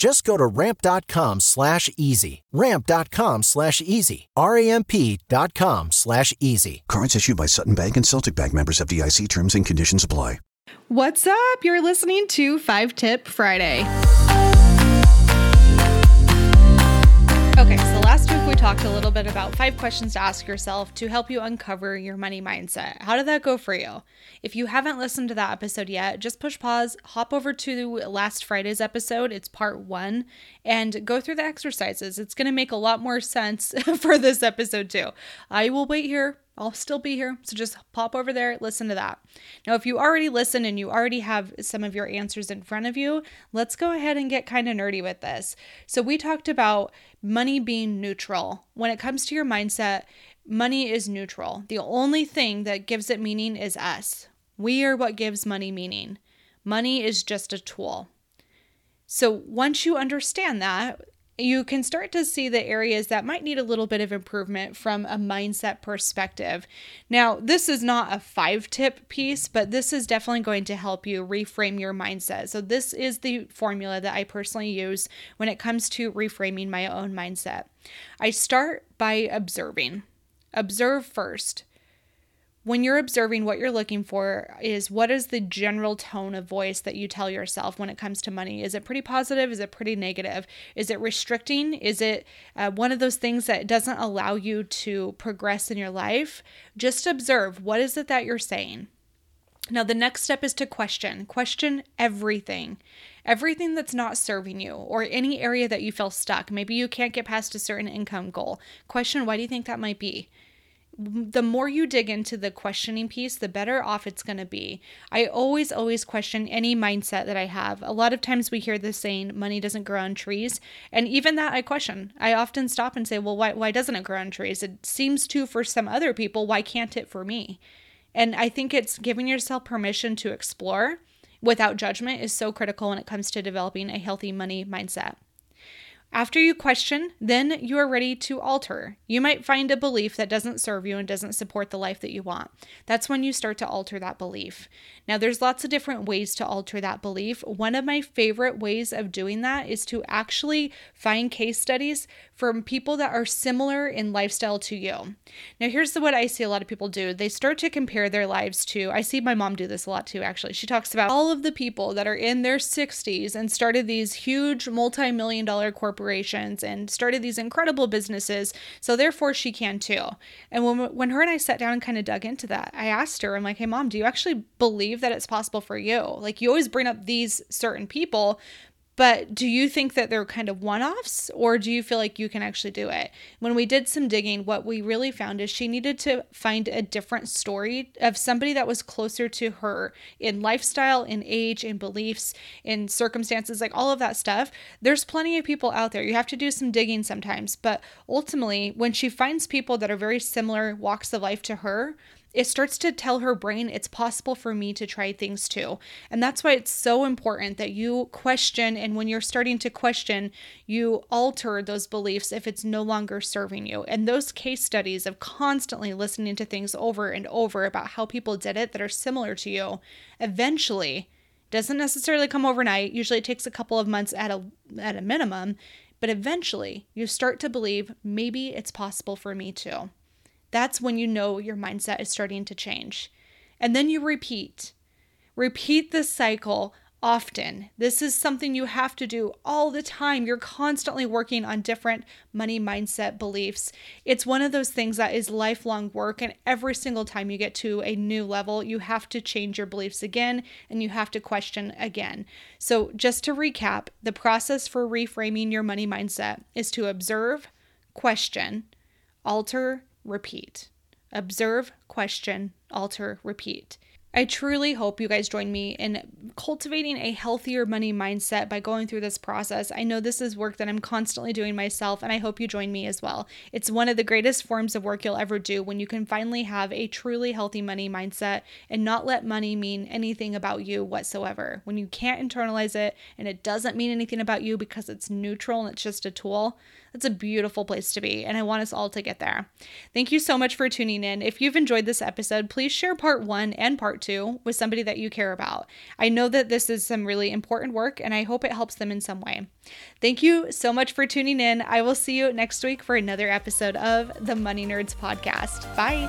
Just go to ramp.com slash easy. Ramp.com slash easy. R-A-M-P dot com slash easy. Cards issued by Sutton Bank and Celtic Bank members FDIC terms and conditions apply. What's up? You're listening to Five Tip Friday. Little bit about five questions to ask yourself to help you uncover your money mindset. How did that go for you? If you haven't listened to that episode yet, just push pause, hop over to last Friday's episode. It's part one, and go through the exercises. It's going to make a lot more sense for this episode, too. I will wait here I'll still be here. So just pop over there, listen to that. Now, if you already listen and you already have some of your answers in front of you, let's go ahead and get kind of nerdy with this. So, we talked about money being neutral. When it comes to your mindset, money is neutral. The only thing that gives it meaning is us. We are what gives money meaning. Money is just a tool. So, once you understand that, you can start to see the areas that might need a little bit of improvement from a mindset perspective. Now, this is not a five tip piece, but this is definitely going to help you reframe your mindset. So, this is the formula that I personally use when it comes to reframing my own mindset. I start by observing. Observe first when you're observing what you're looking for is what is the general tone of voice that you tell yourself when it comes to money? Is it pretty positive? Is it pretty negative? Is it restricting? Is it uh, one of those things that doesn't allow you to progress in your life? Just observe what is it that you're saying? Now the next step is to question. Question everything. Everything that's not serving you or any area that you feel stuck. Maybe you can't get past a certain income goal. Question why do you think that might be the more you dig into the questioning piece, the better off it's going to be. I always, always question any mindset that I have. A lot of times we hear this saying, money doesn't grow on trees. And even that I question. I often stop and say, well, why, why doesn't it grow on trees? It seems to for some other people. Why can't it for me? And I think it's giving yourself permission to explore without judgment is so critical when it comes to developing a healthy money mindset. After you question, then you are ready to alter. You might find a belief that doesn't serve you and doesn't support the life that you want. That's when you start to alter that belief. Now, there's lots of different ways to alter that belief. One of my favorite ways of doing that is to actually find case studies from people that are similar in lifestyle to you. Now, here's what I see a lot of people do they start to compare their lives to, I see my mom do this a lot too, actually. She talks about all of the people that are in their 60s and started these huge multi million dollar and started these incredible businesses. So, therefore, she can too. And when, when her and I sat down and kind of dug into that, I asked her, I'm like, hey, mom, do you actually believe that it's possible for you? Like, you always bring up these certain people, but do you think that they're kind of one offs or do you feel like you can actually do it? When we did some digging, what we really found is she needed to find a different story of somebody that was closer to her in lifestyle, in age, in beliefs, in circumstances, like all of that stuff. There's plenty of people out there. You have to do some digging sometimes, but ultimately, when she finds people that are very similar walks of life to her, it starts to tell her brain it's possible for me to try things too. And that's why it's so important that you question. And when you're starting to question, you alter those beliefs if it's no longer serving you. And those case studies of constantly listening to things over and over about how people did it that are similar to you, eventually, doesn't necessarily come overnight. Usually it takes a couple of months at a at a minimum, but eventually you start to believe maybe it's possible for me too that's when you know your mindset is starting to change. And then you repeat. Repeat this cycle often. This is something you have to do all the time. You're constantly working on different money mindset beliefs. It's one of those things that is lifelong work, and every single time you get to a new level, you have to change your beliefs again and you have to question again. So, just to recap, the process for reframing your money mindset is to observe, question, alter, repeat. Observe, question, alter, repeat. I truly hope you guys join me in cultivating a healthier money mindset by going through this process. I know this is work that I'm constantly doing myself, and I hope you join me as well. It's one of the greatest forms of work you'll ever do when you can finally have a truly healthy money mindset and not let money mean anything about you whatsoever. When you can't internalize it and it doesn't mean anything about you because it's neutral and it's just a tool, that's a beautiful place to be, and I want us all to get there. Thank you so much for tuning in. If you've enjoyed this episode, please share part one and part two with somebody that you care about. I know that this is some really important work, and I hope it helps them in some way. Thank you so much for tuning in. I will see you next week for another episode of the Money Nerds Podcast. Bye.